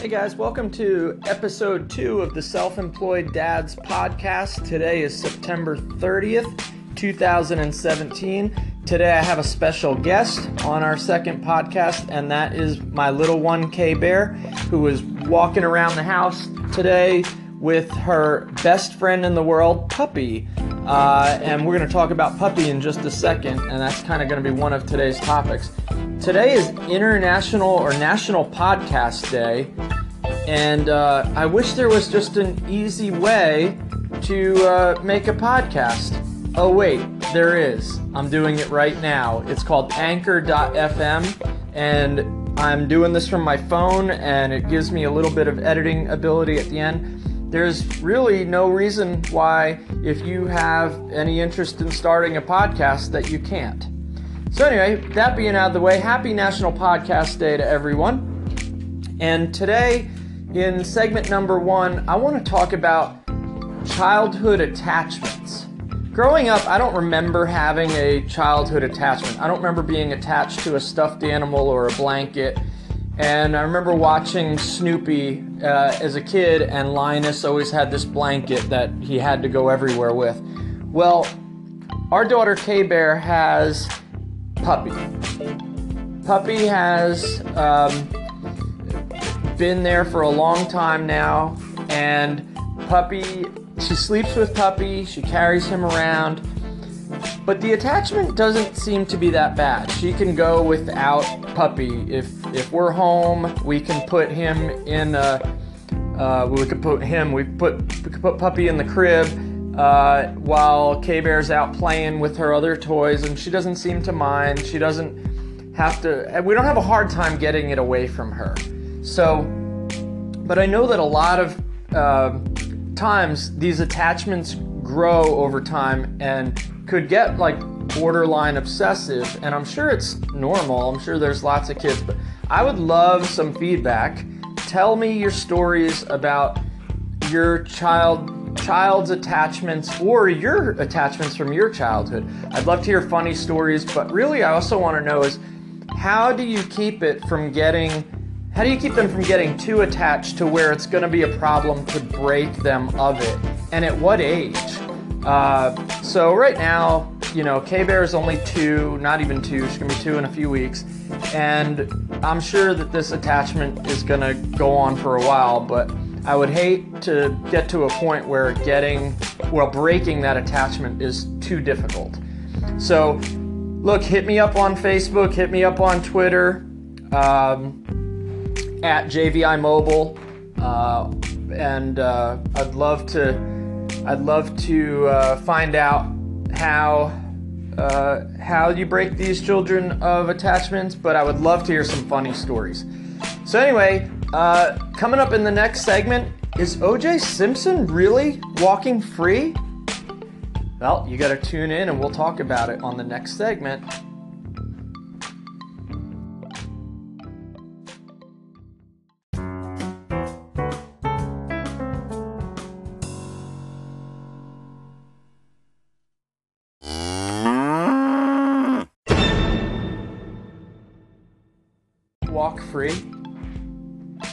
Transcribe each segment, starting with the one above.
Hey guys, welcome to episode two of the Self Employed Dads podcast. Today is September 30th, 2017. Today I have a special guest on our second podcast, and that is my little one, K Bear, who is walking around the house today with her best friend in the world, Puppy. Uh, and we're going to talk about Puppy in just a second, and that's kind of going to be one of today's topics. Today is International or National Podcast Day, and uh, I wish there was just an easy way to uh, make a podcast. Oh, wait, there is. I'm doing it right now. It's called Anchor.fm, and I'm doing this from my phone, and it gives me a little bit of editing ability at the end. There's really no reason why, if you have any interest in starting a podcast, that you can't. So, anyway, that being out of the way, happy National Podcast Day to everyone. And today, in segment number one, I want to talk about childhood attachments. Growing up, I don't remember having a childhood attachment. I don't remember being attached to a stuffed animal or a blanket. And I remember watching Snoopy uh, as a kid, and Linus always had this blanket that he had to go everywhere with. Well, our daughter K Bear has Puppy. Puppy has um, been there for a long time now, and Puppy, she sleeps with Puppy, she carries him around, but the attachment doesn't seem to be that bad. She can go without Puppy. If if we're home, we can put him in a. Uh, we could put him. We put we could put Puppy in the crib uh, while K Bear's out playing with her other toys, and she doesn't seem to mind. She doesn't have to. We don't have a hard time getting it away from her. So, but I know that a lot of uh, times these attachments grow over time and could get like borderline obsessive. And I'm sure it's normal. I'm sure there's lots of kids, but I would love some feedback. Tell me your stories about your child child's attachments or your attachments from your childhood. I'd love to hear funny stories, but really I also want to know is how do you keep it from getting how do you keep them from getting too attached to where it's going to be a problem to break them of it? And at what age? Uh, so right now, you know, K Bear is only two, not even two. She's gonna be two in a few weeks, and I'm sure that this attachment is gonna go on for a while. But I would hate to get to a point where getting, well, breaking that attachment is too difficult. So, look, hit me up on Facebook, hit me up on Twitter. Um, at JVI Mobile, uh, and uh, I'd love to I'd love to uh, find out how uh, how you break these children of attachments. But I would love to hear some funny stories. So anyway, uh, coming up in the next segment is OJ Simpson really walking free? Well, you got to tune in and we'll talk about it on the next segment. Free?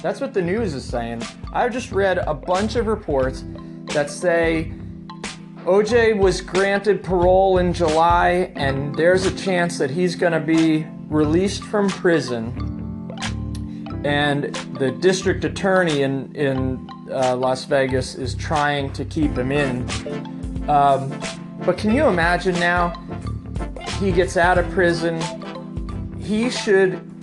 That's what the news is saying. I just read a bunch of reports that say OJ was granted parole in July, and there's a chance that he's going to be released from prison. And the district attorney in, in uh, Las Vegas is trying to keep him in. Um, but can you imagine now? He gets out of prison. He should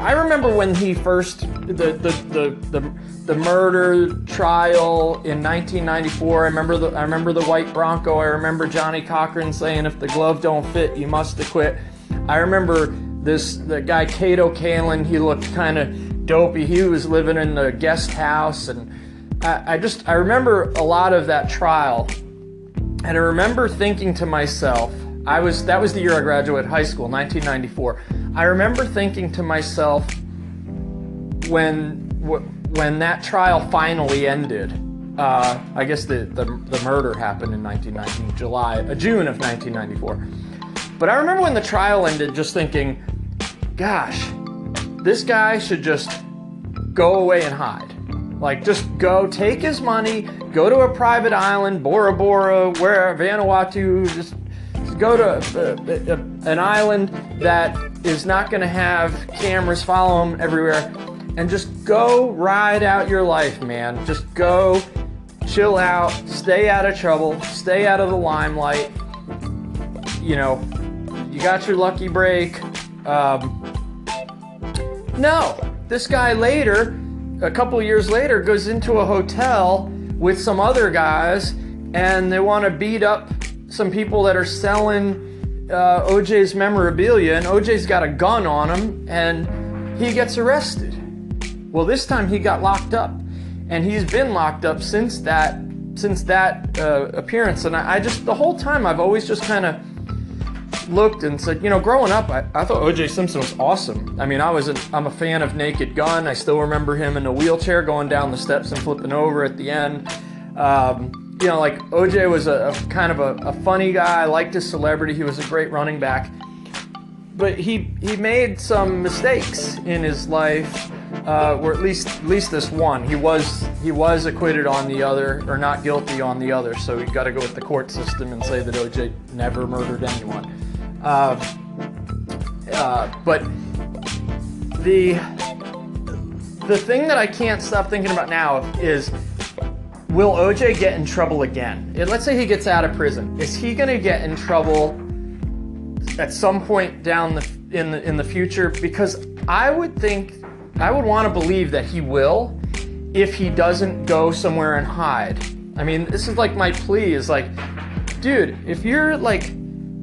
I remember when he first the the the the, the murder trial in 1994. I remember the I remember the white Bronco. I remember Johnnie Cochran saying, "If the glove don't fit, you must acquit." I remember this the guy Kato Kaelin. He looked kind of dopey. He was living in the guest house, and I, I just I remember a lot of that trial, and I remember thinking to myself, I was that was the year I graduated high school, 1994. I remember thinking to myself when when that trial finally ended. Uh, I guess the, the, the murder happened in 1990, July, uh, June of 1994. But I remember when the trial ended, just thinking, gosh, this guy should just go away and hide. Like, just go, take his money, go to a private island, Bora Bora, where Vanuatu, just go to a, a, an island that is not going to have cameras follow him everywhere and just go ride out your life, man. Just go chill out, stay out of trouble, stay out of the limelight. You know, you got your lucky break. Um, no, this guy later, a couple years later, goes into a hotel with some other guys and they want to beat up some people that are selling uh, OJ's memorabilia, and OJ's got a gun on him, and he gets arrested. Well, this time he got locked up, and he's been locked up since that since that uh, appearance. And I, I, just the whole time I've always just kind of looked and said, you know, growing up, I, I thought O.J. Simpson was awesome. I mean, I was an, I'm a fan of Naked Gun. I still remember him in a wheelchair going down the steps and flipping over at the end. Um, you know, like OJ was a, a kind of a, a, funny guy. I liked his celebrity. He was a great running back, but he he made some mistakes in his life, uh, or at least at least this one. He was he was acquitted on the other, or not guilty on the other. So we got to go with the court system and say that OJ never murdered anyone. Uh, uh, but the the thing that I can't stop thinking about now is will OJ get in trouble again? Let's say he gets out of prison. Is he going to get in trouble at some point down the in the in the future? Because I would think I would want to believe that he will if he doesn't go somewhere and hide. I mean, this is like my plea is like, dude, if you're like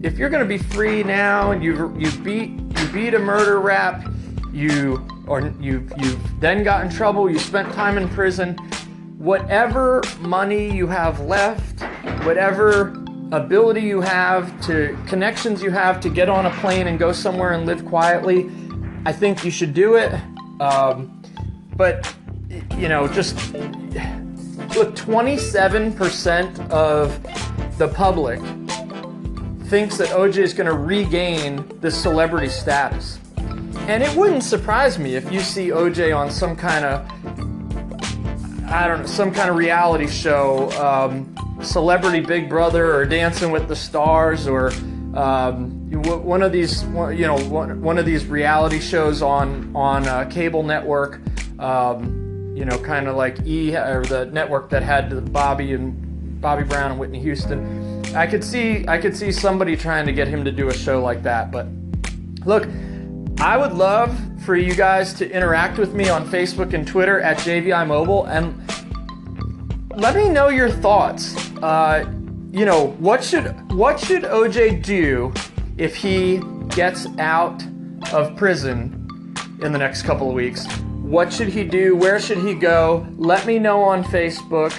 if you're going to be free now and you you beat you beat a murder rap, you or you you've then got in trouble, you spent time in prison, whatever money you have left, whatever ability you have to connections you have to get on a plane and go somewhere and live quietly, I think you should do it. Um, but you know, just look, 27% of the public thinks that OJ is going to regain this celebrity status. And it wouldn't surprise me if you see OJ on some kind of I don't know, some kind of reality show, um, Celebrity Big Brother or Dancing with the Stars or um, one of these, you know, one, one of these reality shows on on a cable network. Um, you know, kind of like E or the network that had Bobby and Bobby Brown and Whitney Houston. I could see I could see somebody trying to get him to do a show like that, but look, I would love for you guys to interact with me on Facebook and Twitter at JVI Mobile and let me know your thoughts. Uh, you know, what should what should OJ do if he gets out of prison in the next couple of weeks? What should he do? Where should he go? Let me know on Facebook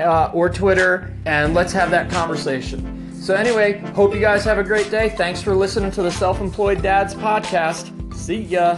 uh, or Twitter, and let's have that conversation. So, anyway, hope you guys have a great day. Thanks for listening to the Self Employed Dads podcast. See ya.